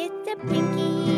It's a Pinky.